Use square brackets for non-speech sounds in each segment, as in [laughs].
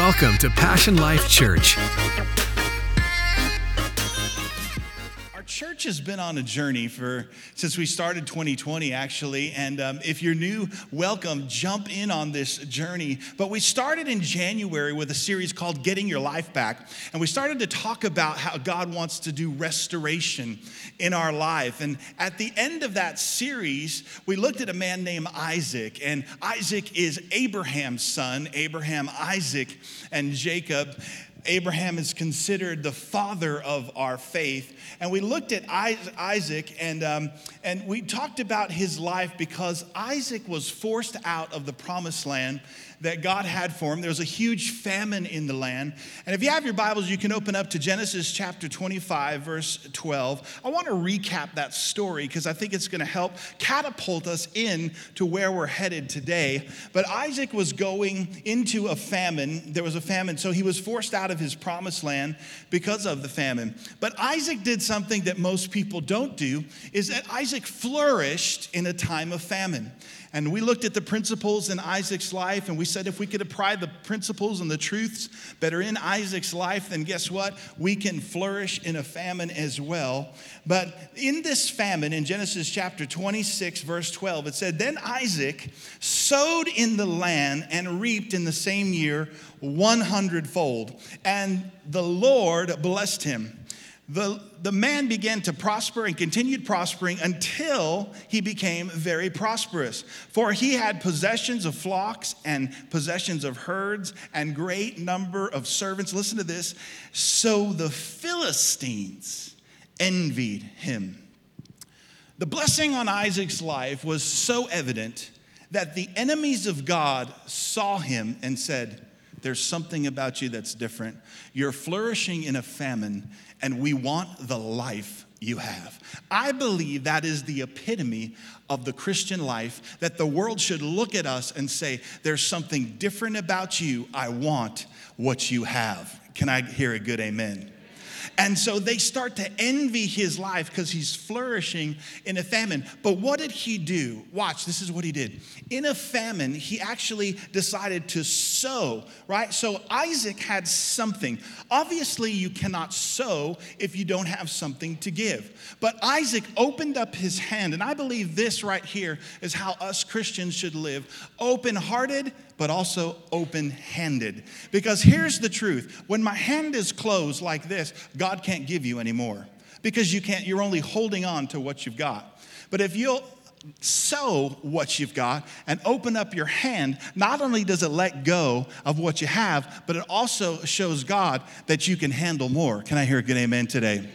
Welcome to Passion Life Church. Church has been on a journey for since we started 2020, actually. And um, if you're new, welcome. Jump in on this journey. But we started in January with a series called "Getting Your Life Back," and we started to talk about how God wants to do restoration in our life. And at the end of that series, we looked at a man named Isaac, and Isaac is Abraham's son. Abraham, Isaac, and Jacob. Abraham is considered the father of our faith. And we looked at Isaac and, um, and we talked about his life because Isaac was forced out of the promised land that God had for him. There was a huge famine in the land. And if you have your Bibles, you can open up to Genesis chapter 25, verse 12. I want to recap that story because I think it's going to help catapult us in to where we're headed today. But Isaac was going into a famine. There was a famine, so he was forced out of his promised land because of the famine. But Isaac did something that most people don't do is that Isaac flourished in a time of famine. And we looked at the principles in Isaac's life, and we said if we could apply the principles and the truths that are in Isaac's life, then guess what? We can flourish in a famine as well. But in this famine, in Genesis chapter 26, verse 12, it said, Then Isaac sowed in the land and reaped in the same year 100 fold. And the Lord blessed him the, the man began to prosper and continued prospering until he became very prosperous. For he had possessions of flocks and possessions of herds and great number of servants. Listen to this. So the Philistines envied him. The blessing on Isaac's life was so evident that the enemies of God saw him and said, There's something about you that's different. You're flourishing in a famine and we want the life you have. I believe that is the epitome of the Christian life, that the world should look at us and say, There's something different about you. I want what you have. Can I hear a good amen? And so they start to envy his life because he's flourishing in a famine. But what did he do? Watch, this is what he did. In a famine, he actually decided to sow, right? So Isaac had something. Obviously, you cannot sow if you don't have something to give. But Isaac opened up his hand, and I believe this right here is how us Christians should live open hearted but also open handed. Because here's the truth when my hand is closed like this, God can't give you anymore because you can't, you're only holding on to what you've got. But if you'll sow what you've got and open up your hand, not only does it let go of what you have, but it also shows God that you can handle more. Can I hear a good amen today?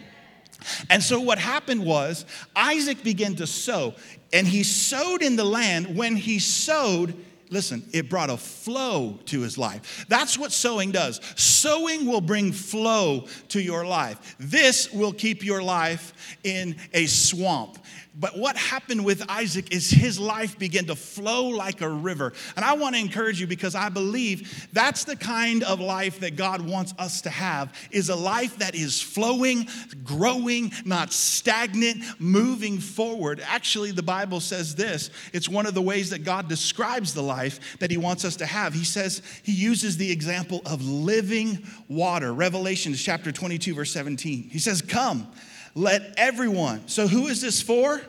And so what happened was Isaac began to sow, and he sowed in the land. When he sowed, listen, it brought a flow to his life. That's what sowing does. Sowing will bring flow to your life. This will keep your life in a swamp. But what happened with Isaac is his life began to flow like a river. And I want to encourage you because I believe that's the kind of life that God wants us to have is a life that is flowing, growing, not stagnant, moving forward. Actually, the Bible says this. It's one of the ways that God describes the life that he wants us to have. He says he uses the example of living water. Revelation chapter 22 verse 17. He says, "Come, let everyone, so who is this for?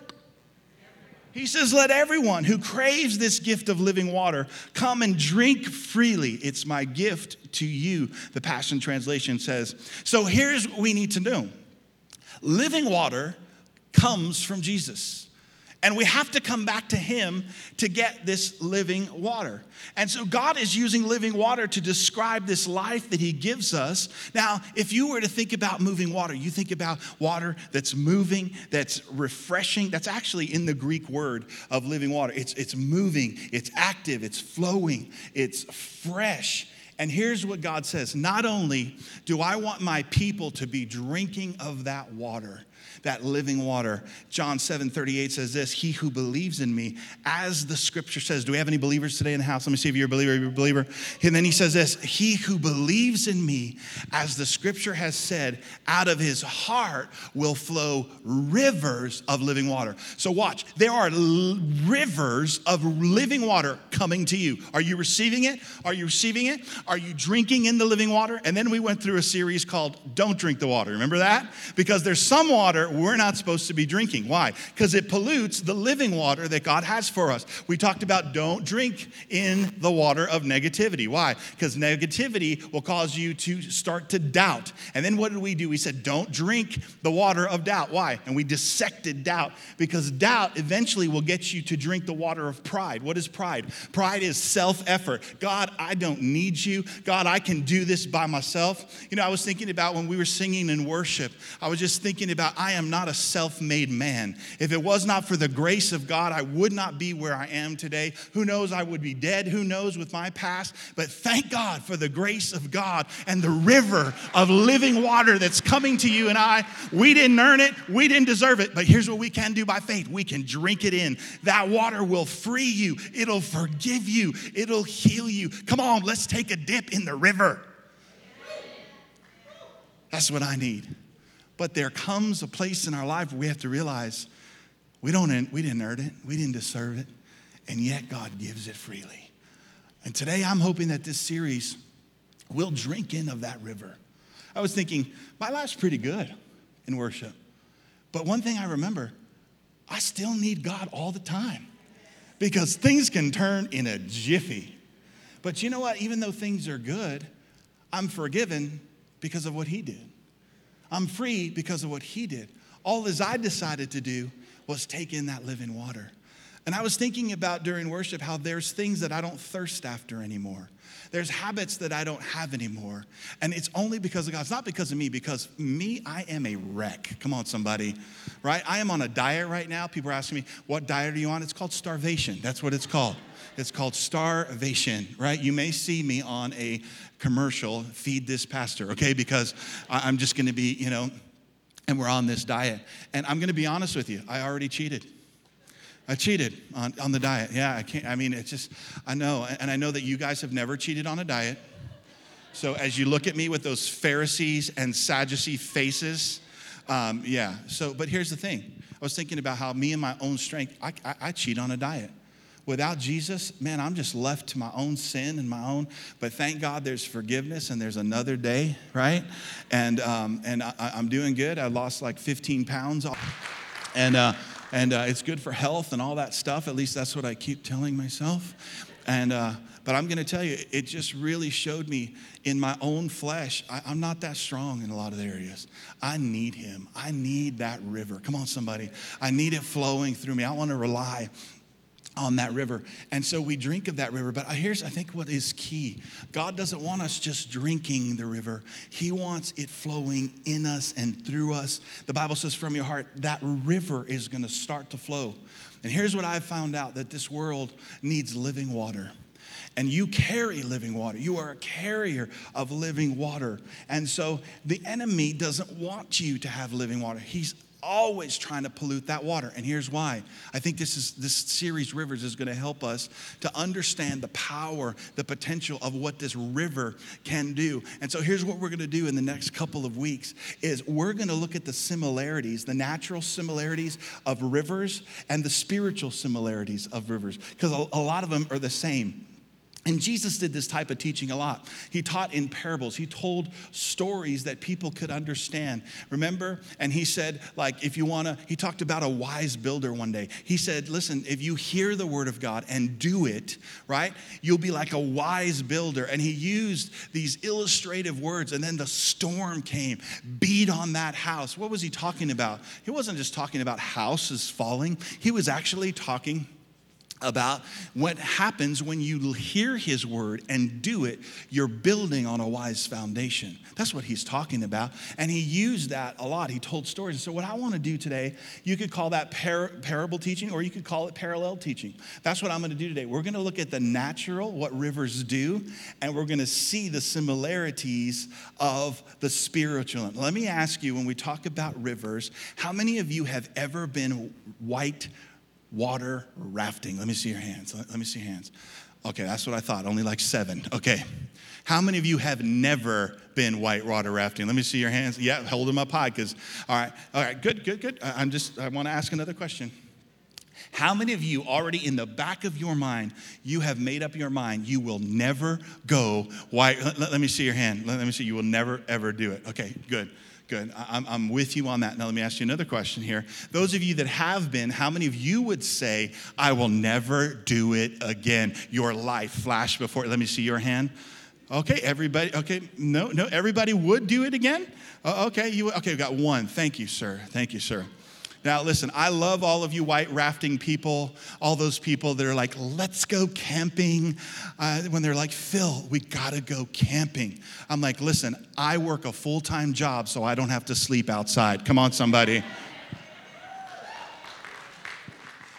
He says, Let everyone who craves this gift of living water come and drink freely. It's my gift to you, the Passion Translation says. So here's what we need to know living water comes from Jesus. And we have to come back to Him to get this living water. And so God is using living water to describe this life that He gives us. Now, if you were to think about moving water, you think about water that's moving, that's refreshing. That's actually in the Greek word of living water. It's, it's moving, it's active, it's flowing, it's fresh. And here's what God says Not only do I want my people to be drinking of that water, that living water. John 7 38 says this He who believes in me, as the scripture says. Do we have any believers today in the house? Let me see if you're a believer. You're a believer. And then he says this He who believes in me, as the scripture has said, out of his heart will flow rivers of living water. So watch, there are l- rivers of living water coming to you. Are you receiving it? Are you receiving it? Are you drinking in the living water? And then we went through a series called Don't Drink the Water. Remember that? Because there's some water we're not supposed to be drinking. Why? Because it pollutes the living water that God has for us. We talked about don't drink in the water of negativity. Why? Because negativity will cause you to start to doubt. And then what did we do? We said, don't drink the water of doubt. Why? And we dissected doubt because doubt eventually will get you to drink the water of pride. What is pride? Pride is self effort. God, I don't need you. God, I can do this by myself. You know, I was thinking about when we were singing in worship, I was just thinking about I am not a self made man. If it was not for the grace of God, I would not be where I am today. Who knows, I would be dead. Who knows with my past? But thank God for the grace of God and the river of living water that's coming to you and I. We didn't earn it, we didn't deserve it, but here's what we can do by faith we can drink it in. That water will free you, it'll forgive you, it'll heal you. Come on, let's take a dip in the river. That's what I need. But there comes a place in our life where we have to realize we, don't, we didn't earn it, we didn't deserve it, and yet God gives it freely. And today I'm hoping that this series will drink in of that river. I was thinking, my life's pretty good in worship. But one thing I remember, I still need God all the time because things can turn in a jiffy. But you know what? Even though things are good, I'm forgiven because of what He did. I'm free because of what he did. All as I decided to do was take in that living water. And I was thinking about during worship how there's things that I don't thirst after anymore. There's habits that I don't have anymore. And it's only because of God. It's not because of me, because me, I am a wreck. Come on, somebody, right? I am on a diet right now. People are asking me, what diet are you on? It's called starvation. That's what it's called. It's called starvation, right? You may see me on a commercial, feed this pastor, okay? Because I'm just gonna be, you know, and we're on this diet. And I'm gonna be honest with you, I already cheated. I cheated on, on the diet. Yeah, I can't, I mean, it's just, I know. And I know that you guys have never cheated on a diet. So as you look at me with those Pharisees and Sadducee faces, um, yeah. So, but here's the thing I was thinking about how me and my own strength, I, I, I cheat on a diet without Jesus, man, I'm just left to my own sin and my own. But thank God there's forgiveness and there's another day, right? And um, and I, am doing good. I lost like 15 pounds, and uh, and uh, it's good for health and all that stuff. At least that's what I keep telling myself. And uh, but I'm going to tell you, it just really showed me in my own flesh. I, I'm not that strong in a lot of areas. I need Him. I need that river. Come on, somebody. I need it flowing through me. I want to rely on that river. And so we drink of that river. But here's, I think, what is key God doesn't want us just drinking the river, He wants it flowing in us and through us. The Bible says, from your heart, that river is going to start to flow. And here's what I've found out that this world needs living water. And you carry living water. You are a carrier of living water. And so the enemy doesn't want you to have living water. He's always trying to pollute that water. And here's why. I think this is this series Rivers is going to help us to understand the power, the potential of what this river can do. And so here's what we're going to do in the next couple of weeks is we're going to look at the similarities, the natural similarities of rivers and the spiritual similarities of rivers because a, a lot of them are the same. And Jesus did this type of teaching a lot. He taught in parables. He told stories that people could understand. Remember? And he said, like, if you want to, he talked about a wise builder one day. He said, listen, if you hear the word of God and do it, right, you'll be like a wise builder. And he used these illustrative words, and then the storm came, beat on that house. What was he talking about? He wasn't just talking about houses falling, he was actually talking about what happens when you hear his word and do it. You're building on a wise foundation. That's what he's talking about. And he used that a lot. He told stories. So, what I want to do today, you could call that par- parable teaching or you could call it parallel teaching. That's what I'm going to do today. We're going to look at the natural, what rivers do, and we're going to see the similarities of the spiritual. Let me ask you when we talk about rivers, how many of you have ever been white? Water rafting. Let me see your hands. Let, me see your hands. Okay, that's what I thought. Only like seven. Okay. How many of you have never been white water rafting? Let me see your hands. Yeah, hold them up high because, all right, all right, good, good, good. I'm just, I want to ask another question. How many of you already in the back of your mind, you have made up your mind you will never go white? Let, let, me see your hand. Let, let me see. You will never, ever do it. Okay, good. Good. I'm, I'm with you on that. Now, let me ask you another question here. Those of you that have been, how many of you would say, I will never do it again? Your life flash before. Let me see your hand. Okay, everybody. Okay, no, no, everybody would do it again. Uh, okay, you. Okay, we got one. Thank you, sir. Thank you, sir. Now, listen, I love all of you white rafting people, all those people that are like, let's go camping. Uh, when they're like, Phil, we gotta go camping. I'm like, listen, I work a full time job so I don't have to sleep outside. Come on, somebody.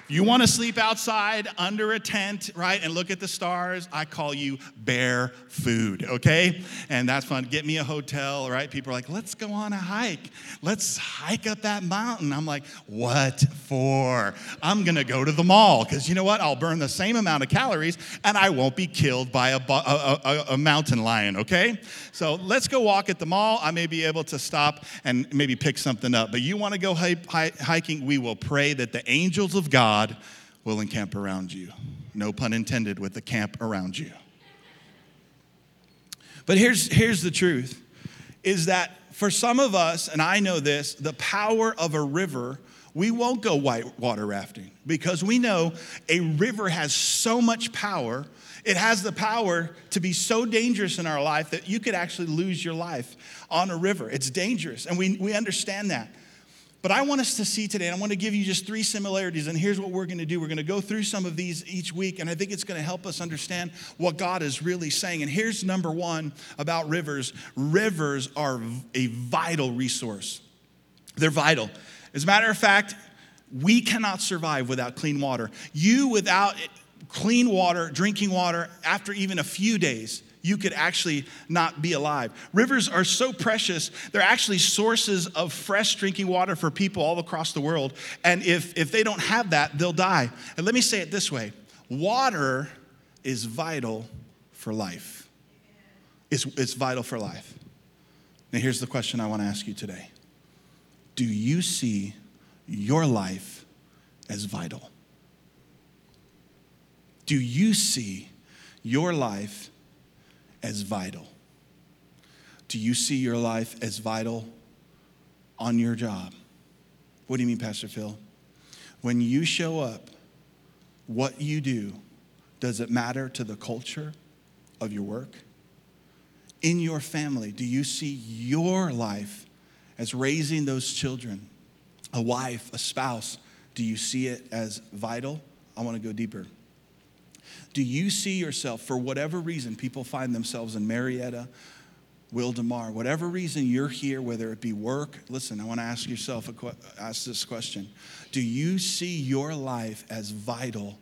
You want to sleep outside under a tent, right, and look at the stars? I call you bear food, okay? And that's fun. Get me a hotel, right? People are like, let's go on a hike. Let's hike up that mountain. I'm like, what for? I'm going to go to the mall because you know what? I'll burn the same amount of calories and I won't be killed by a, a, a, a mountain lion, okay? So let's go walk at the mall. I may be able to stop and maybe pick something up. But you want to go hiking? We will pray that the angels of God God will encamp around you. No pun intended with the camp around you. But here's, here's the truth is that for some of us, and I know this, the power of a river, we won't go white water rafting because we know a river has so much power. It has the power to be so dangerous in our life that you could actually lose your life on a river. It's dangerous, and we, we understand that. But I want us to see today, and I want to give you just three similarities. And here's what we're going to do we're going to go through some of these each week, and I think it's going to help us understand what God is really saying. And here's number one about rivers rivers are a vital resource, they're vital. As a matter of fact, we cannot survive without clean water. You, without eh, clean water, drinking water, after even a few days, you could actually not be alive. Rivers are so precious, they're actually sources of fresh drinking water for people all across the world. And if, if they don't have that, they'll die. And let me say it this way water is vital for life. It's, it's vital for life. Now, here's the question I want to ask you today Do you see your life as vital? Do you see your life as vital? Do you see your life as vital on your job? What do you mean, Pastor Phil? When you show up, what you do, does it matter to the culture of your work? In your family, do you see your life as raising those children? A wife, a spouse, do you see it as vital? I want to go deeper. Do you see yourself, for whatever reason, people find themselves in Murrieta, Wildomar, whatever reason you're here, whether it be work, listen, I want to ask yourself, a, ask this question. Do you see your life as vital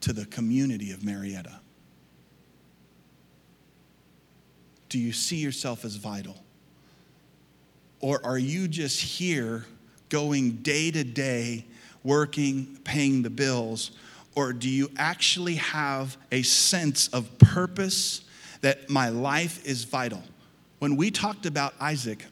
to the community of Murrieta? Do you see yourself as vital? Or are you just here going day to day, working, paying the bills, or do you actually have a sense of purpose that my life is vital? When we talked about Isaac,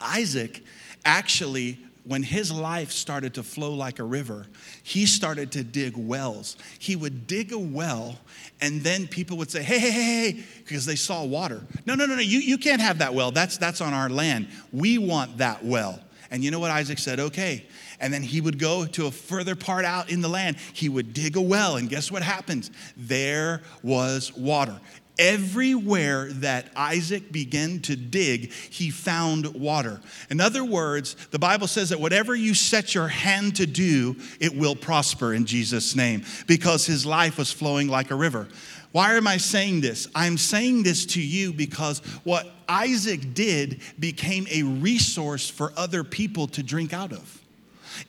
Isaac actually, when his life started to flow like a river, he started to dig wells. He would dig a well, and then people would say, Hey, hey, hey, hey, because they saw water. No, no, no, no, you, you can't have that well. That's, that's on our land. We want that well. And you know what Isaac said? Okay. And then he would go to a further part out in the land. He would dig a well, and guess what happens? There was water. everywhere that Isaac began to dig, he found water. In other words, the Bible says that whatever you set your hand to do, it will prosper in Jesus' name because his life was flowing like a river. Why am I saying this? I'm saying this to you because what Isaac did became a resource for other people to drink out of.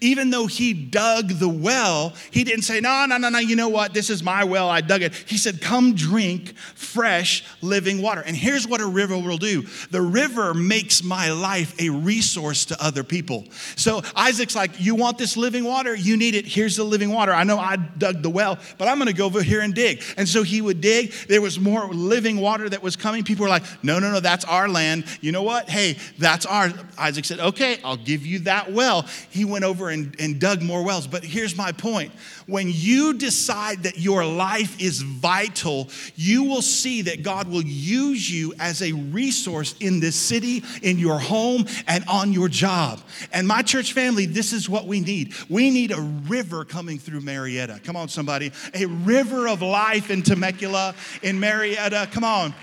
Even though he dug the well, he didn't say, No, no, no, no, you know what? This is my well. I dug it. He said, Come drink fresh, living water. And here's what a river will do the river makes my life a resource to other people. So Isaac's like, You want this living water? You need it. Here's the living water. I know I dug the well, but I'm going to go over here and dig. And so he would dig. There was more living water that was coming. People were like, No, no, no, that's our land. You know what? Hey, that's ours. Isaac said, Okay, I'll give you that well. He went over over and, and dug more wells. But here's my point when you decide that your life is vital, you will see that God will use you as a resource in this city, in your home, and on your job. And my church family, this is what we need. We need a river coming through Murrieta. Come on, somebody. A river of life in Temecula, in Murrieta. Come on.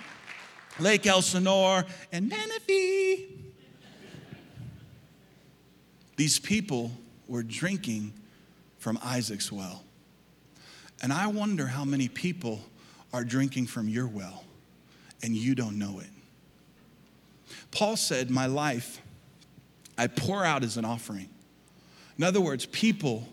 Lake Elsinore and Menifee. These people were drinking from Isaac's well. And I wonder how many people are drinking from your well and you don't know it. Paul said, My life I pour out as an offering. In other words, people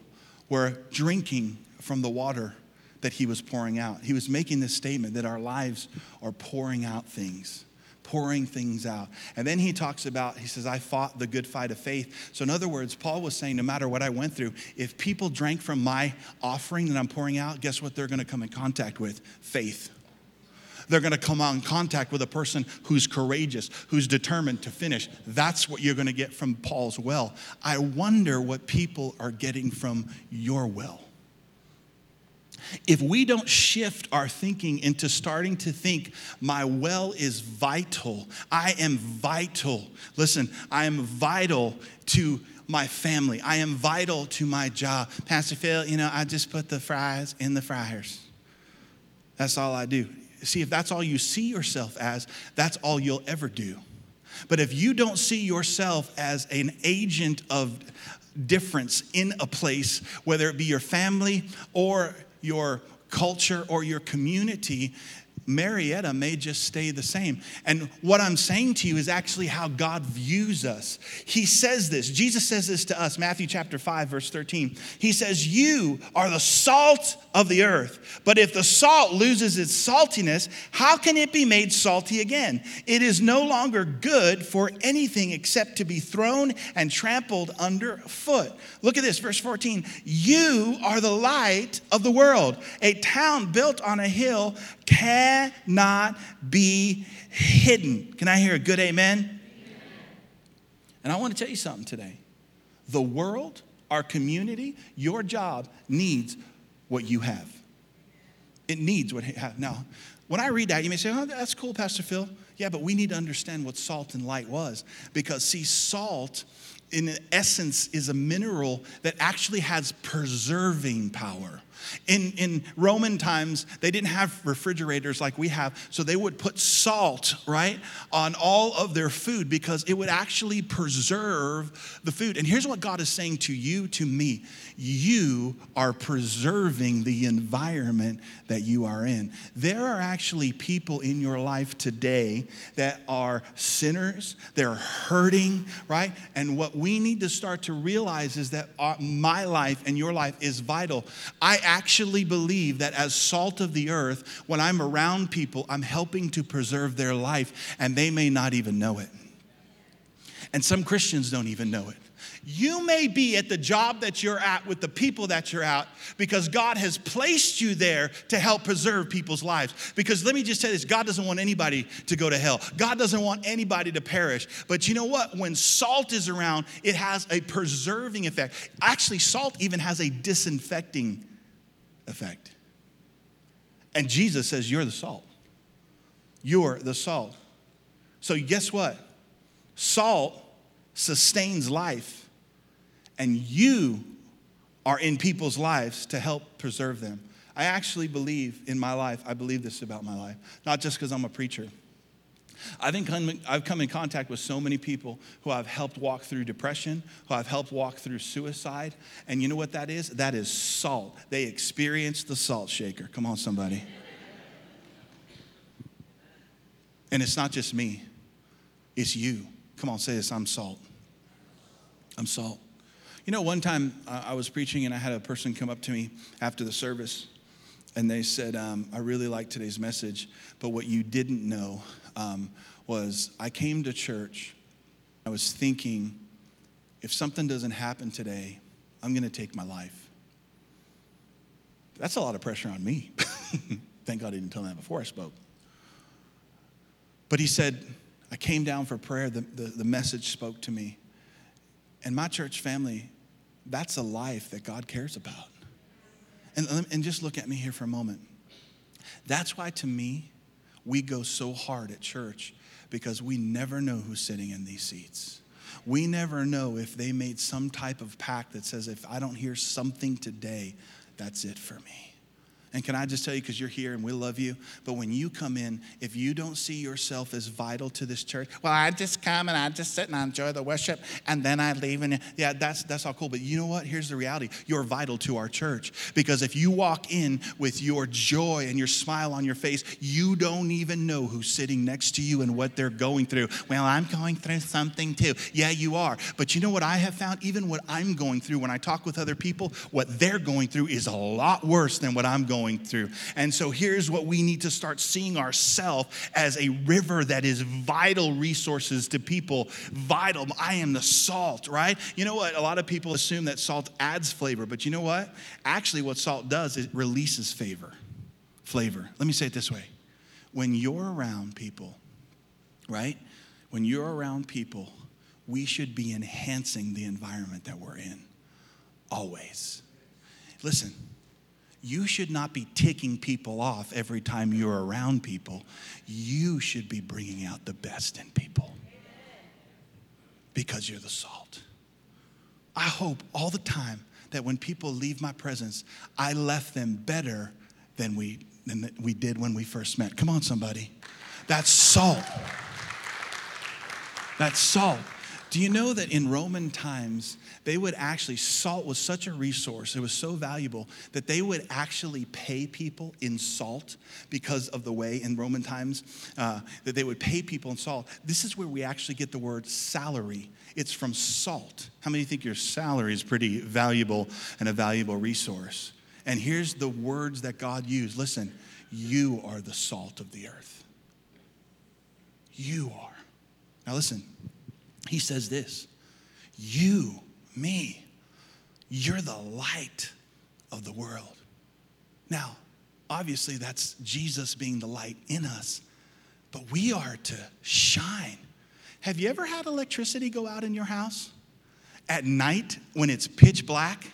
were drinking from the water that he was pouring out. He was making this statement that our lives are pouring out things pouring things out. And then he talks about, he says, I fought the good fight of faith. So, in other words, Paul was saying, no matter what I went through, if people drank from my offering that I'm pouring out, guess what they're going to come in contact with? Faith. They're going to come in contact with a person who's courageous, who's determined to finish. That's what you're going to get from Paul's well. I wonder what people are getting from your well if we don't shift our thinking into starting to think, my well is vital, I am vital. Listen, I am vital to my family, I am vital to my job. Pastor Phil, you know, I just put the fries in the fryers. That's all I do. See, if that's all you see yourself as, that's all you'll ever do. But if you don't see yourself as an agent of difference in a place, whether it be your family or your culture or your community, Murrieta may just stay the same. And what I'm saying to you is actually how God views us. He says this, Jesus says this to us, Matthew chapter 5, verse 13. He says, You are the salt of the earth. But if the salt loses its saltiness, how can it be made salty again? It is no longer good for anything except to be thrown and trampled underfoot. Look at this, verse 14. You are the light of the world. A town built on a hill cannot be hidden. Can I hear a good amen? amen? And I want to tell you something today. The world, our community, your job needs what you have. It needs what you have. Now, when I read that, you may say, oh, that's cool, Pastor Phil. Yeah, but we need to understand what salt and light was. Because, see, salt in essence is a mineral that actually has preserving power. In, in Roman times, they didn't have refrigerators like we have, so they would put salt, right, on all of their food because it would actually preserve the food. And here's what God is saying to you, to me you are preserving the environment that you are in. There are actually people in your life today that are sinners, they're hurting, right? And what we need to start to realize is that our, my life and your life is vital. I actually believe that as salt of the earth, when I'm around people, I'm helping to preserve their life, and they may not even know it. And some Christians don't even know it. You may be at the job that you're at with the people that you're at because God has placed you there to help preserve people's lives. Because let me just say this God doesn't want anybody to go to hell, God doesn't want anybody to perish. But you know what? When salt is around, it has a preserving effect. Actually, salt even has a disinfecting effect. And Jesus says, You're the salt. You're the salt. So, guess what? Salt sustains life and you are in people's lives to help preserve them. I actually believe in my life, I believe this about my life, not just because I'm a preacher. I think I've come in contact with so many people who I've helped walk through depression, who I've helped walk through suicide. And you know what that is? That is salt. They experience the salt shaker. Come on, somebody. And it's not just me, it's you. Come on, say this I'm salt. I'm salt. You know, one time uh, I was preaching and I had a person come up to me after the service and they said, um, I really like today's message, but what you didn't know um, was I came to church. I was thinking, if something doesn't happen today, I'm going to take my life. That's a lot of pressure on me. [laughs] Thank God he didn't tell me that before I spoke. But he said, I came down for prayer. The, the, the message spoke to me. And my church family, that's a life that God cares about. And, and just look at me here for a moment. That's why, to me, we go so hard at church because we never know who's sitting in these seats. We never know if they made some type of pact that says, if I don't hear something today, that's it for me. And can I just tell you, because you're here and we love you, but when you come in, if you don't see yourself as vital to this church, well, I just come and I just sit and I enjoy the worship and then I leave. And yeah, that's, that's all cool. But you know what? Here's the reality you're vital to our church. Because if you walk in with your joy and your smile on your face, you don't even know who's sitting next to you and what they're going through. Well, I'm going through something too. Yeah, you are. But you know what I have found? Even what I'm going through, when I talk with other people, what they're going through is a lot worse than what I'm going going through. And so here's what we need to start seeing ourselves as a river that is vital resources to people. Vital. I am the salt, right? You know what? A lot of people assume that salt adds flavor, but you know what? Actually, what salt does, is it releases favor, flavor. Let me say it this way when you're around people, right? When you're around people, we should be enhancing the environment that we're in. Always. Listen, you should not be ticking people off every time you're around people. You should be bringing out the best in people because you're the salt. I hope all the time that when people leave my presence, I left them better than we, than we did when we first met. Come on, somebody. That's salt. That's salt. Do you know that in Roman times, they would actually, salt was such a resource, it was so valuable that they would actually pay people in salt because of the way in Roman times uh, that they would pay people in salt. This is where we actually get the word salary. It's from salt. How many think your salary is pretty valuable and a valuable resource? And here's the words that God used listen, you are the salt of the earth. You are. Now, listen, he says this You, me, you're the light of the world. Now, obviously, that's Jesus being the light in us, but we are to shine. Have you ever had electricity go out in your house at night when it's pitch black?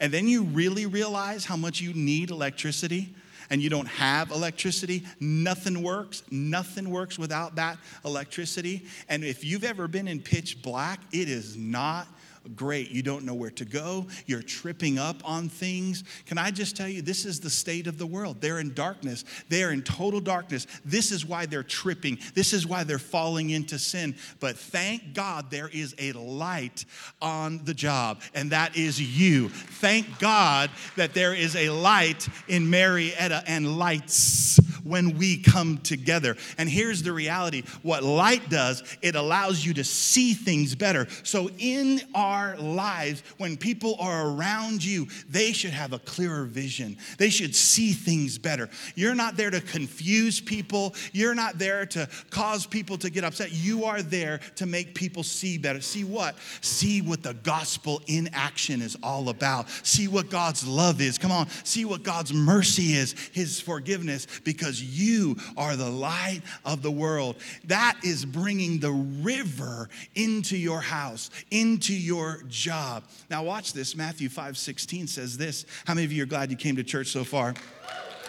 And then you really realize how much you need electricity and you don't have electricity, nothing works. Nothing works without that electricity. And if you've ever been in pitch black, it is not great. You don't know where to go. You're tripping up on things. Can I just tell you, this is the state of the world. They're in darkness, they are in total darkness. This is why they're tripping, this is why they're falling into sin. But thank God there is a light on the job, and that is you. Thank God that there is a light in Murrieta and lights when we come together. And here's the reality what light does, it allows you to see things better. So in our lives, when people are around you, they should have a clearer vision. They should see things better. You're not there to confuse people, you're not there to cause people to get upset. You are there to make people see better. See what? See what the gospel in action is all about. See what God's love is. Come on, see what God's mercy is, His forgiveness, because you are the light of the world. That is bringing the river into your house, into your your job. Now, watch this. Matthew 5 16 says this. How many of you are glad you came to church so far?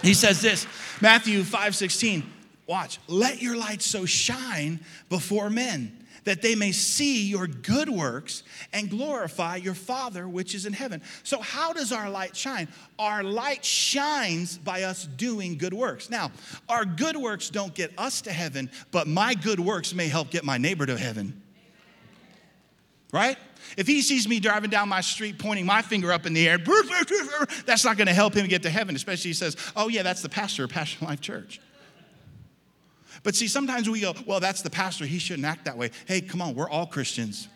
He says this Matthew 5 16. Watch, let your light so shine before men that they may see your good works and glorify your Father which is in heaven. So, how does our light shine? Our light shines by us doing good works. Now, our good works don't get us to heaven, but my good works may help get my neighbor to heaven. Right? If he sees me driving down my street pointing my finger up in the air, [laughs] that's not going to help him get to heaven, especially he says, Oh, yeah, that's the pastor of Passion Life Church. But see, sometimes we go, well, that's the pastor. He shouldn't act that way. Hey, come on, we're all Christians.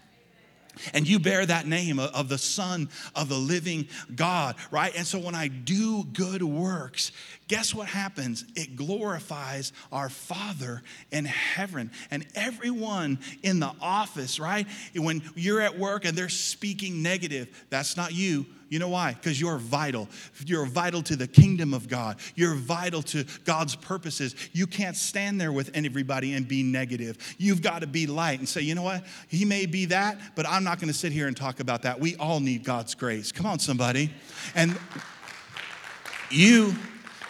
And you bear that name of the Son of the living God, right? And so when I do good works, guess what happens? It glorifies our Father in heaven. And everyone in the office, right? When you're at work and they're speaking negative, that's not you you know why? Because you're vital. You're vital to the kingdom of God. You're vital to God's purposes. You can't stand there with everybody and be negative. You've got to be light and say, you know what? He may be that, but I'm not going to sit here and talk about that. We all need God's grace. Come on, somebody. And you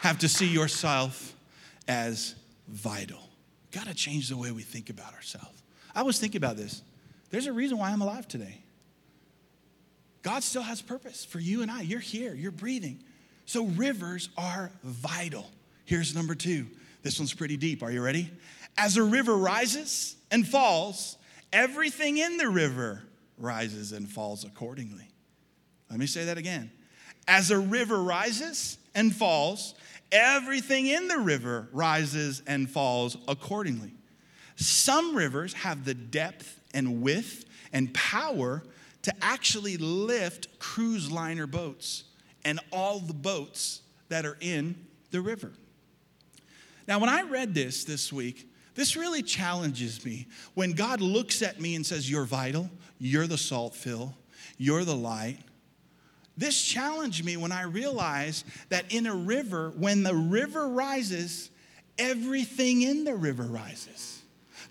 have to see yourself as vital. Got to change the way we think about ourselves. I was thinking about this. There's a reason why I'm alive today. God still has purpose for you and I. You're here, you're breathing. So rivers are vital. Here's number two. This one's pretty deep. Are you ready? As a river rises and falls, everything in the river rises and falls accordingly. Let me say that again. As a river rises and falls, everything in the river rises and falls accordingly. Some rivers have the depth and width and power to actually lift cruise liner boats and all the boats that are in the river. Now, when I read this this week, this really challenges me. When God looks at me and says, You're vital, you're the salt Phil, you're the light. This challenged me when I realized that in a river, when the river rises, everything in the river rises.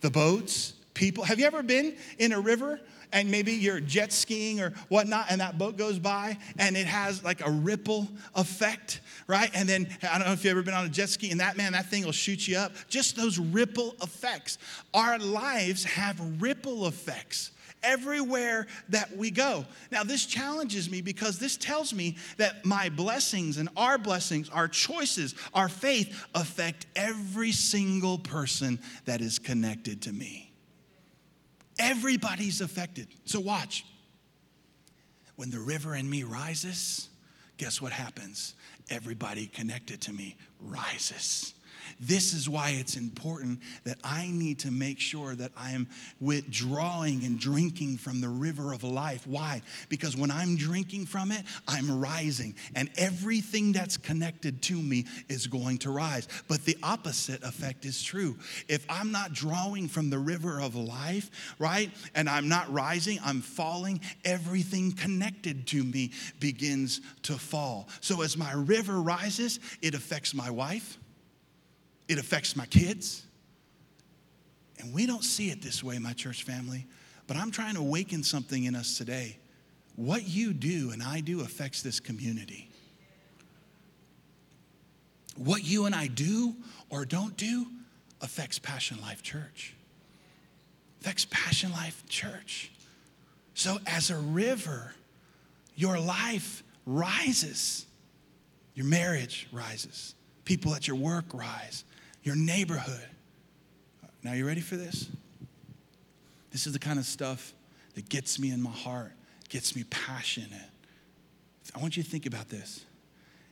The boats, people. Have you ever been in a river and maybe you're jet skiing or whatnot, and that boat goes by and it has like a ripple effect, right? And then I don't know if you've ever been on a jet ski, and that man, that thing will shoot you up. Just those ripple effects. Our lives have ripple effects everywhere that we go. Now, this challenges me because this tells me that my blessings and our blessings, our choices, our faith affect every single person that is connected to me. Everybody's affected. So watch. When the river in me rises, guess what happens? Everybody connected to me rises. This is why it's important that I need to make sure that I am withdrawing and drinking from the river of life. Why? Because when I'm drinking from it, I'm rising, and everything that's connected to me is going to rise. But the opposite effect is true. If I'm not drawing from the river of life, right, and I'm not rising, I'm falling, everything connected to me begins to fall. So as my river rises, it affects my wife it affects my kids. And we don't see it this way, my church family, but I'm trying to awaken something in us today. What you do and I do affects this community. What you and I do or don't do affects Passion Life Church. Affects Passion Life Church. So, as a river, your life rises. Your marriage rises. People at your work rise your neighborhood. Now, you ready for this? This is the kind of stuff that gets me in my heart, gets me passionate. I want you to think about this.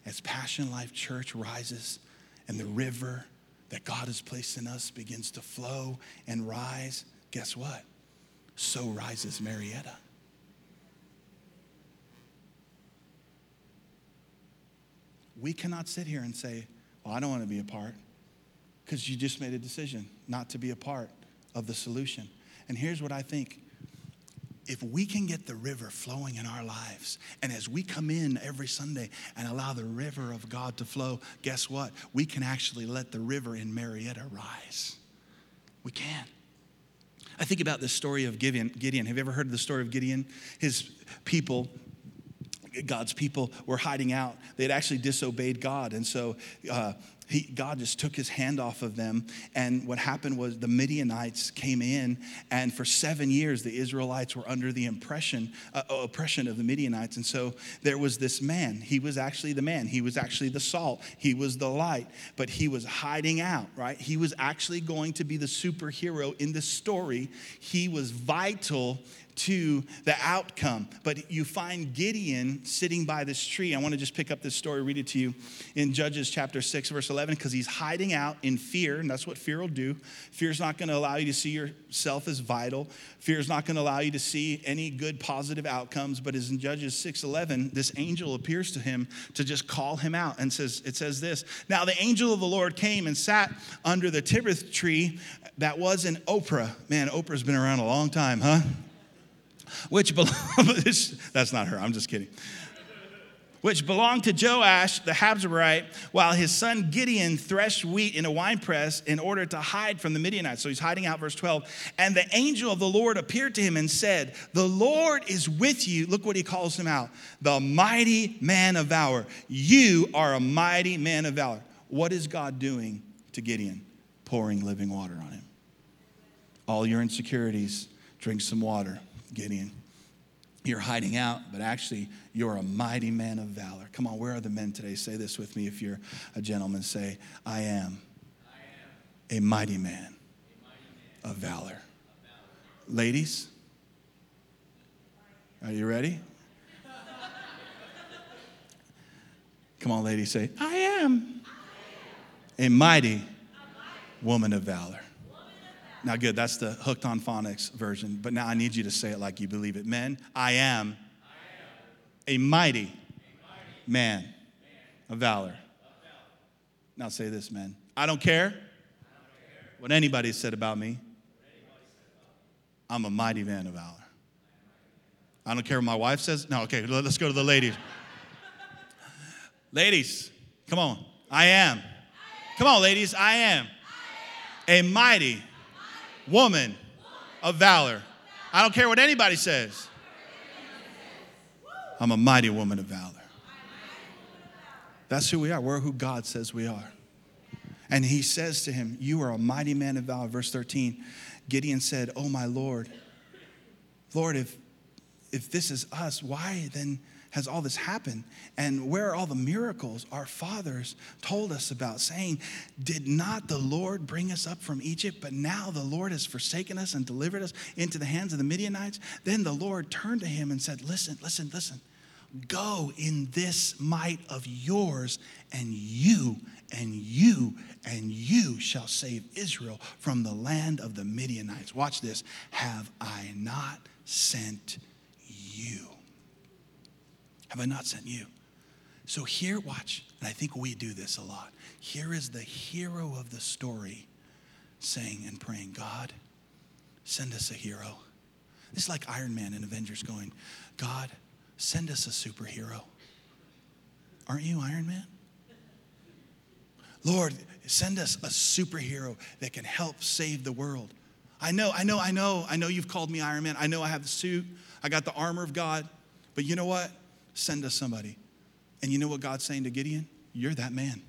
As Passion Life Church rises and the river that God has placed in us begins to flow and rise, guess what? So rises Murrieta. We cannot sit here and say, Well, I don't want to be a part because you just made a decision not to be a part of the solution. And here's what I think if we can get the river flowing in our lives, and as we come in every Sunday and allow the river of God to flow, guess what? We can actually let the river in Murrieta rise. We can. I think about the story of Gideon. Gideon. Have you ever heard the story of Gideon? His people God's people were hiding out. They had actually disobeyed God. And so uh, he, God just took his hand off of them. And what happened was the Midianites came in, and for seven years, the Israelites were under the impression, uh, uh, oppression of the Midianites. And so there was this man. He was actually the man. He was actually the salt. He was the light, but he was hiding out, right? He was actually going to be the superhero in the story. He was vital to the outcome. But you find Gideon sitting by this tree. I want to just pick up this story, read it to you in Judges chapter 6, verse 11, because he's hiding out in fear, and that's what fear will do. Fear is not going to allow you to see yourself as vital. Fear is not going to allow you to see any good positive outcomes. But as in Judges 6, 11, this angel appears to him to just call him out and says, it says this Now the angel of the Lord came and sat under the terebinth tree that was in Ophrah. Man, Ophrah's been around a long time, huh? Which belonged, [laughs] that's not her, I'm just kidding. Which belonged to Joash the Abiezrite, while his son Gideon threshed wheat in a winepress in order to hide from the Midianites. So he's hiding out, verse 12. And the angel of the Lord appeared to him and said, The Lord is with you. Look what he calls him out the mighty man of valor. You are a mighty man of valor. What is God doing to Gideon? Pouring living water on him. All your insecurities, drink some water. Gideon. You're hiding out, but actually, you're a mighty man of valor. Come on, where are the men today? Say this with me if you're a gentleman. Say, I am, I am a, mighty man, a mighty man of valor. Of valor. Ladies, are you ready? Come on, ladies, say, I am, I am. a mighty woman of valor. Now, good, that's the hooked on phonics version, but now I need you to say it like you believe it. Men, I am, I am a, mighty a mighty man, man of valor. valor. Now say this, men. I don't care, I don't care. what anybody said about me. I'm a mighty man of valor. I don't care what my wife says. No, okay, let's go to the ladies. ladies, come on. I am. Come on, ladies, I am a mighty woman of valor. I don't care what anybody says. I'm a mighty woman of valor. That's who we are. We're who God says we are. And he says to him, You are a mighty man of valor. Verse 13 Gideon said, Oh, my Lord, Lord, if, if this is us, why then has all this happened? And where are all the miracles our fathers told us about, saying, Did not the Lord bring us up from Egypt? But now the Lord has forsaken us and delivered us into the hands of the Midianites. Then the Lord turned to him and said, Listen, listen, listen. Go in this might of yours, and you and you and you shall save Israel from the land of the Midianites. Watch this. Have I not sent you? Have I not sent you? So here, watch, and I think we do this a lot. Here is the hero of the story saying and praying, God, send us a hero. This is like Iron Man and Avengers going, God, send us a superhero. Aren't you Iron Man? Lord, send us a superhero that can help save the world. I know, I know, I know, I know you've called me Iron Man. I know I have the suit, I got the armor of God. But you know what? Send us somebody. And you know what God's saying to Gideon? You're that man.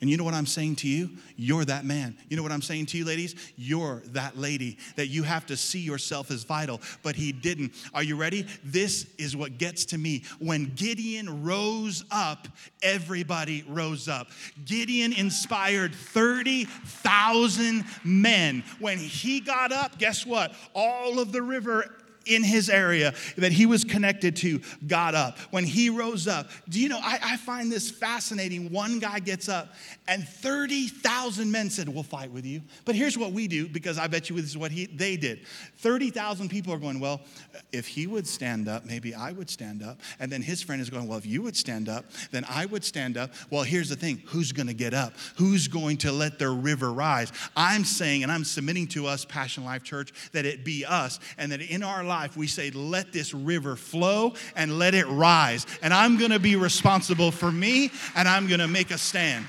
And you know what I'm saying to you? You're that man. You know what I'm saying to you, ladies? You're that lady that you have to see yourself as vital, but he didn't. Are you ready? This is what gets to me. When Gideon rose up, everybody rose up. Gideon inspired 30,000 men. When he got up, guess what? All of the river in his area that he was connected to got up. When he rose up, do you know, I, I find this fascinating. One guy gets up and 30,000 men said, We'll fight with you. But here's what we do, because I bet you this is what he, they did. 30,000 people are going, Well, if he would stand up, maybe I would stand up. And then his friend is going, Well, if you would stand up, then I would stand up. Well, here's the thing who's going to get up? Who's going to let their river rise? I'm saying, and I'm submitting to us, Passion Life Church, that it be us, and that in our life we say, Let this river flow and let it rise. And I'm going to be responsible for me, and I'm going to make a stand.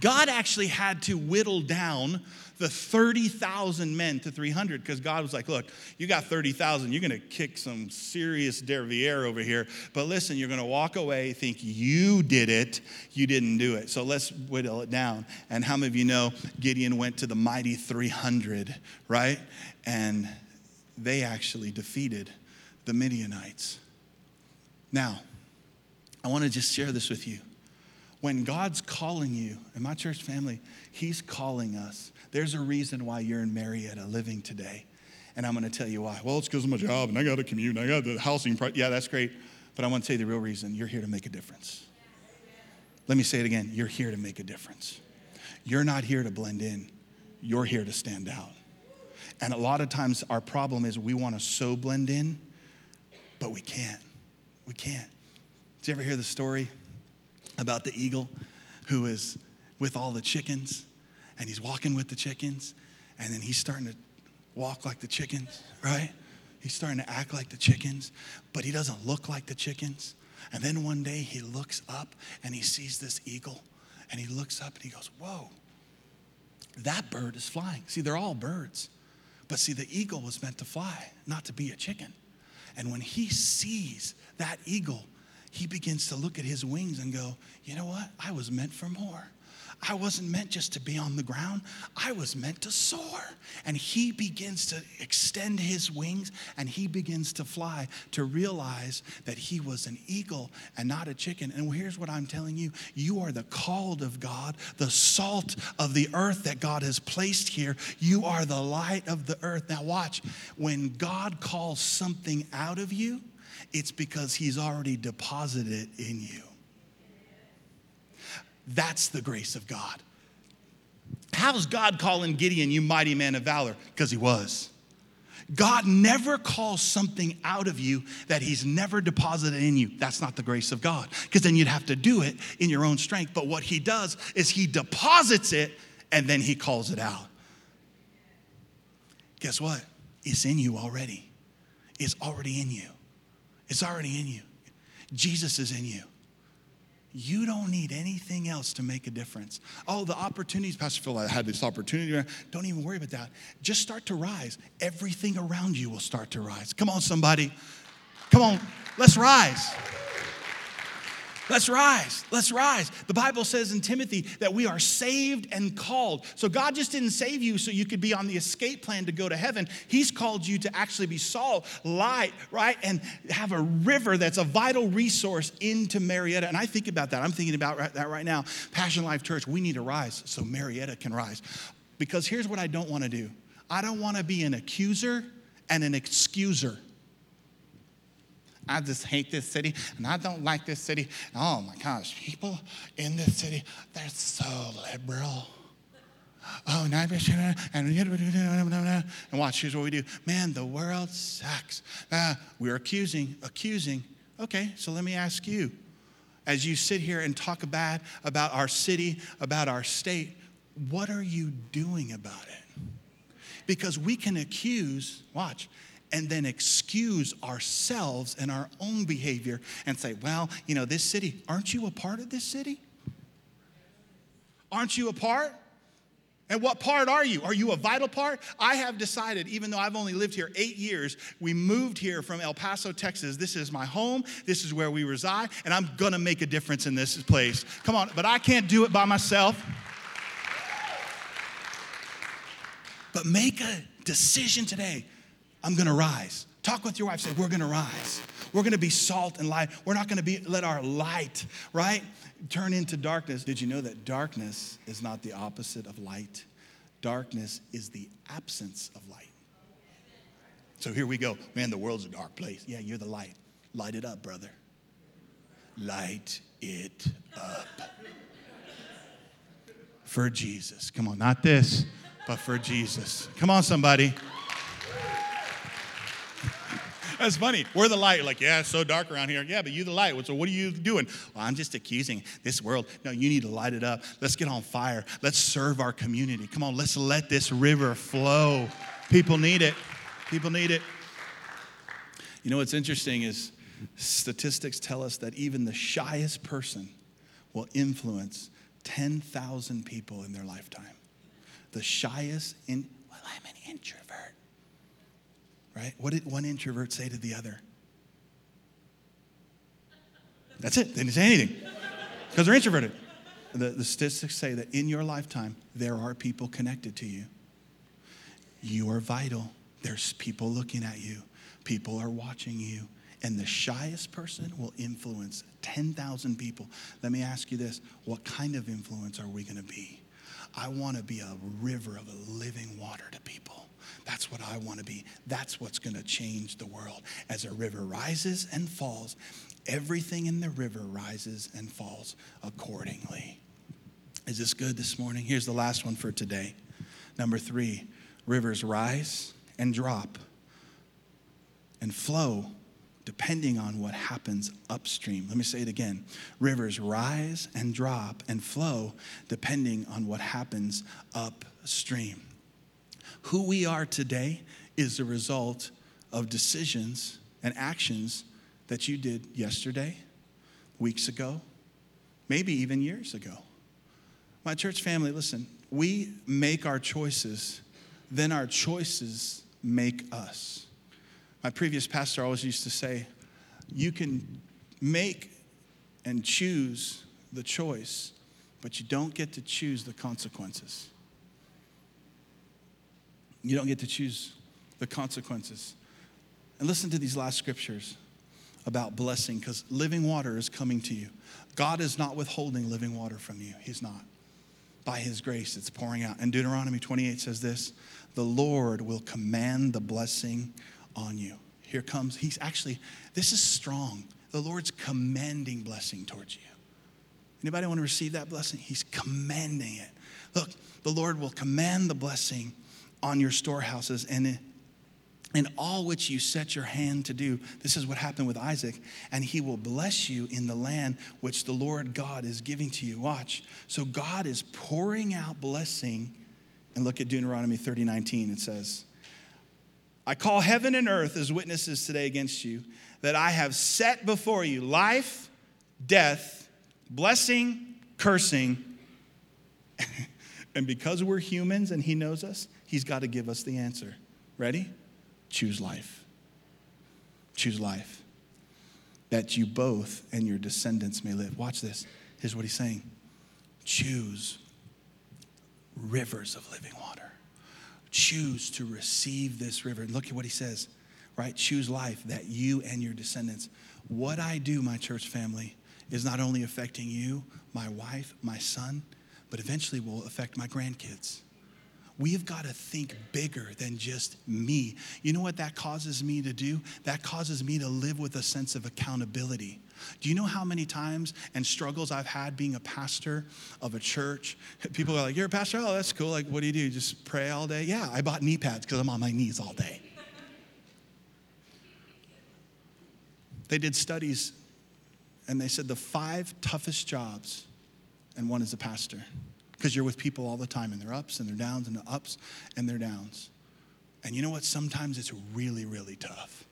God actually had to whittle down the 30,000 men to 300 because God was like, look, you got 30,000, you're going to kick some serious derriere over here. But listen, you're going to walk away, think you did it, you didn't do it. So let's whittle it down. And how many of you know Gideon went to the mighty 300, right? And they actually defeated the Midianites. Now, I want to just share this with you. When God's calling you, in my church family, He's calling us. There's a reason why you're in Murrieta living today. And I'm going to tell you why. Well, it's because of my job and I got to commute and I got the housing. Price. Yeah, that's great. But I want to tell you the real reason you're here to make a difference. Let me say it again you're here to make a difference. You're not here to blend in, you're here to stand out. And a lot of times our problem is we want to so blend in, but we can't. We can't. Did you ever hear the story about the eagle who is with all the chickens and he's walking with the chickens and then he's starting to walk like the chickens, right? He's starting to act like the chickens, but he doesn't look like the chickens. And then one day he looks up and he sees this eagle and he looks up and he goes, Whoa, that bird is flying. See, they're all birds. But see, the eagle was meant to fly, not to be a chicken. And when he sees that eagle, he begins to look at his wings and go, you know what? I was meant for more. I wasn't meant just to be on the ground. I was meant to soar. And he begins to extend his wings and he begins to fly to realize that he was an eagle and not a chicken. And here's what I'm telling you you are the called of God, the salt of the earth that God has placed here. You are the light of the earth. Now, watch, when God calls something out of you, it's because he's already deposited it in you. That's the grace of God. How's God calling Gideon, you mighty man of valor? Because he was. God never calls something out of you that He's never deposited in you. That's not the grace of God, because then you'd have to do it in your own strength. But what He does is He deposits it and then He calls it out. Guess what? It's in you already. It's already in you. It's already in you. Jesus is in you. You don't need anything else to make a difference. Oh, the opportunities, Pastor Phil, I had this opportunity. Don't even worry about that. Just start to rise. Everything around you will start to rise. Come on, somebody. Come on, let's rise. Let's rise. Let's rise. The Bible says in Timothy that we are saved and called. So God just didn't save you so you could be on the escape plan to go to heaven. He's called you to actually be salt, light, right? And have a river that's a vital resource into Murrieta. And I think about that. I'm thinking about that right now. Passion Life Church, we need to rise so Murrieta can rise. Because here's what I don't want to do I don't want to be an accuser and an excuser. I just hate this city and I don't like this city. Oh my gosh, people in this city, they're so liberal. Oh, and watch, here's what we do. Man, the world sucks. Uh, we're accusing, accusing. Okay, so let me ask you as you sit here and talk bad about our city, about our state, what are you doing about it? Because we can accuse, watch, and then excuse ourselves and our own behavior and say, well, you know, this city, aren't you a part of this city? Aren't you a part? And what part are you? Are you a vital part? I have decided, even though I've only lived here eight years, we moved here from El Paso, Texas. This is my home. This is where we reside, and I'm gonna make a difference in this place. Come on, but I can't do it by myself. But make a decision today I'm to rise. Talk with your wife. Say, we're to rise. We're to be salt and light. We're not to be let our light, right, turn into darkness. Did you know that darkness is not the opposite of light? Darkness is the absence of light. So here we go. Man, the world's a dark place. Yeah, you're the light. Light it up, brother. Light it up. For Jesus. Come on, not this, but for Jesus. Come on, somebody. That's funny. We're the light. Like, yeah, it's so dark around here. Yeah, but you the light. So what are you doing? Well, I'm just accusing this world. No, you need to light it up. Let's get on fire. Let's serve our community. Come on, let's let this river flow. People need it. People need it. You know what's interesting is statistics tell us that even the shyest person will influence 10,000 people in their lifetime. the shyest in well, I'm an introvert. Right? What did one introvert say to the other? That's it. They didn't say anything because they're introverted. The, the statistics say that in your lifetime, there are people connected to you. You are vital. There's people looking at you, people are watching you. And the shyest person will influence 10,000 people. Let me ask you this what kind of influence are we going to be? I want to be a river of living water to people. That's what I want to be. That's what's going to change the world. As a river rises and falls, everything in the river rises and falls accordingly. Is this good this morning? Here's the last one for today. Number three rivers rise and drop and flow depending on what happens upstream. Let me say it again. Rivers rise and drop and flow depending on what happens upstream. Who we are today is the result of decisions and actions that you did yesterday, weeks ago, maybe even years ago. My church family, listen, we make our choices, then our choices make us. My previous pastor always used to say, you can make and choose the choice, but you don't get to choose the consequences. You don't get to choose the consequences. And listen to these last scriptures about blessing because living water is coming to you. God is not withholding living water from you, He's not. By His grace, it's pouring out. And Deuteronomy 28 says this the Lord will command the blessing on you. Here comes, He's actually, this is strong. The Lord's commanding blessing towards you. Anybody want to receive that blessing? He's commanding it. Look, the Lord will command the blessing on your storehouses and in all which you set your hand to do. This is what happened with Isaac. And he will bless you in the land which the Lord God is giving to you. Watch. So God is pouring out blessing. And look at Deuteronomy 30 19. It says, I call heaven and earth as witnesses today against you that I have set before you life, death, blessing, cursing. [laughs] and because we're humans and he knows us, he's got to give us the answer. Ready? choose life. Choose life. That you both and your descendants may live. Watch this. Here's what he's saying choose rivers of living water. Choose to receive this river. Look at what he says, right? Choose life that you and your descendants. What I do, my church family, is not only affecting you, my wife, my son, but eventually will affect my grandkids we've got to think bigger than just me. You know what that causes me to do? That causes me to live with a sense of accountability. Do you know how many times and struggles I've had being a pastor of a church? [laughs] People are like, You're a pastor? Oh, that's cool. Like, what do you do? Just pray all day? Yeah, I bought knee pads because I'm on my knees all day. They did studies and they said the five toughest jobs, and one is a pastor because you're with people all the time and their ups and their downs and the ups and their downs. And you know what? Sometimes it's really, really tough.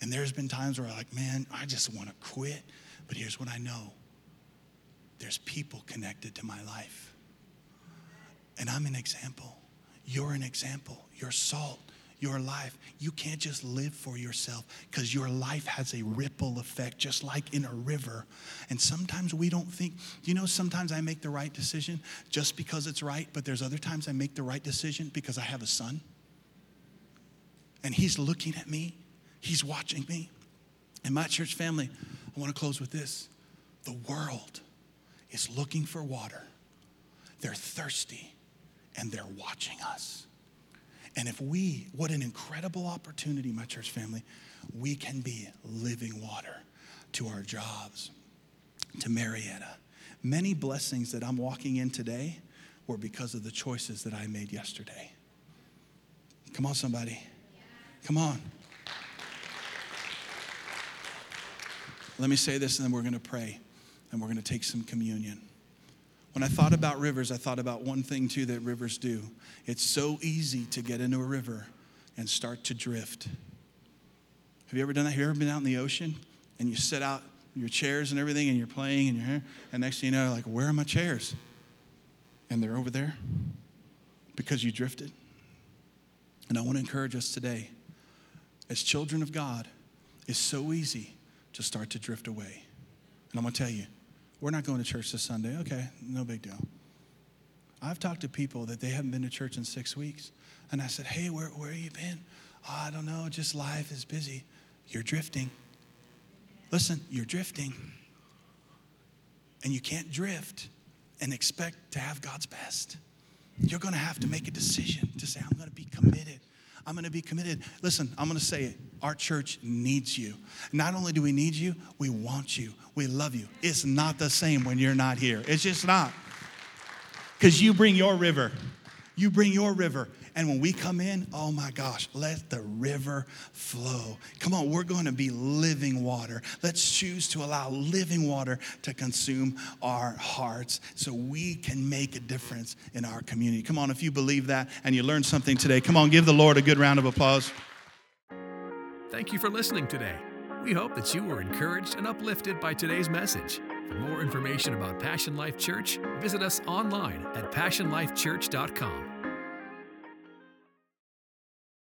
And there's been times where I'm like, man, I just want to quit. But here's what I know there's people connected to my life. And I'm an example. You're an example. You're salt your life. You can't just live for yourself because your life has a ripple effect, just like in a river. And sometimes we don't think, you know, sometimes I make the right decision just because it's right, but there's other times I make the right decision because I have a son. And he's looking at me, he's watching me. And my church family, I want to close with this the world is looking for water, they're thirsty, and they're watching us. And if we, what an incredible opportunity, my church family, we can be living water to our jobs, to Murrieta. Many blessings that I'm walking in today were because of the choices that I made yesterday. Come on, somebody. Come on. Let me say this and then we're going to pray and we're going to take some communion. When I thought about rivers, I thought about one thing too that rivers do. It's so easy to get into a river and start to drift. Have you ever done that? Have you ever been out in the ocean and you sit out your chairs and everything and you're playing and you're here, and next thing you know, like, where are my chairs? And they're over there. because you drifted. And I want to encourage us today, as children of God, it's so easy to start to drift away. And I'm going to tell you, we're not going to church this Sunday. Okay, no big deal. I've talked to people that they haven't been to church in six weeks. And I said, hey, where, where have you been? Oh, I don't know, just life is busy. You're drifting. Listen, you're drifting. And you can't drift and expect to have God's best. You're going to have to make a decision to say, I'm going to be committed. I'm going to be committed. Listen, I'm going to say it. Our church needs you. Not only do we need you, we want you. We love you. It's not the same when you're not here. It's just not. Because you bring your river. You bring your river. And when we come in, oh my gosh, let the river flow. Come on, we're going to be living water. Let's choose to allow living water to consume our hearts so we can make a difference in our community. Come on, if you believe that and you learned something today, come on, give the Lord a good round of applause. Thank you for listening today. We hope that you were encouraged and uplifted by today's message. For more information about Passion Life Church, visit us online at passionlifechurch.com.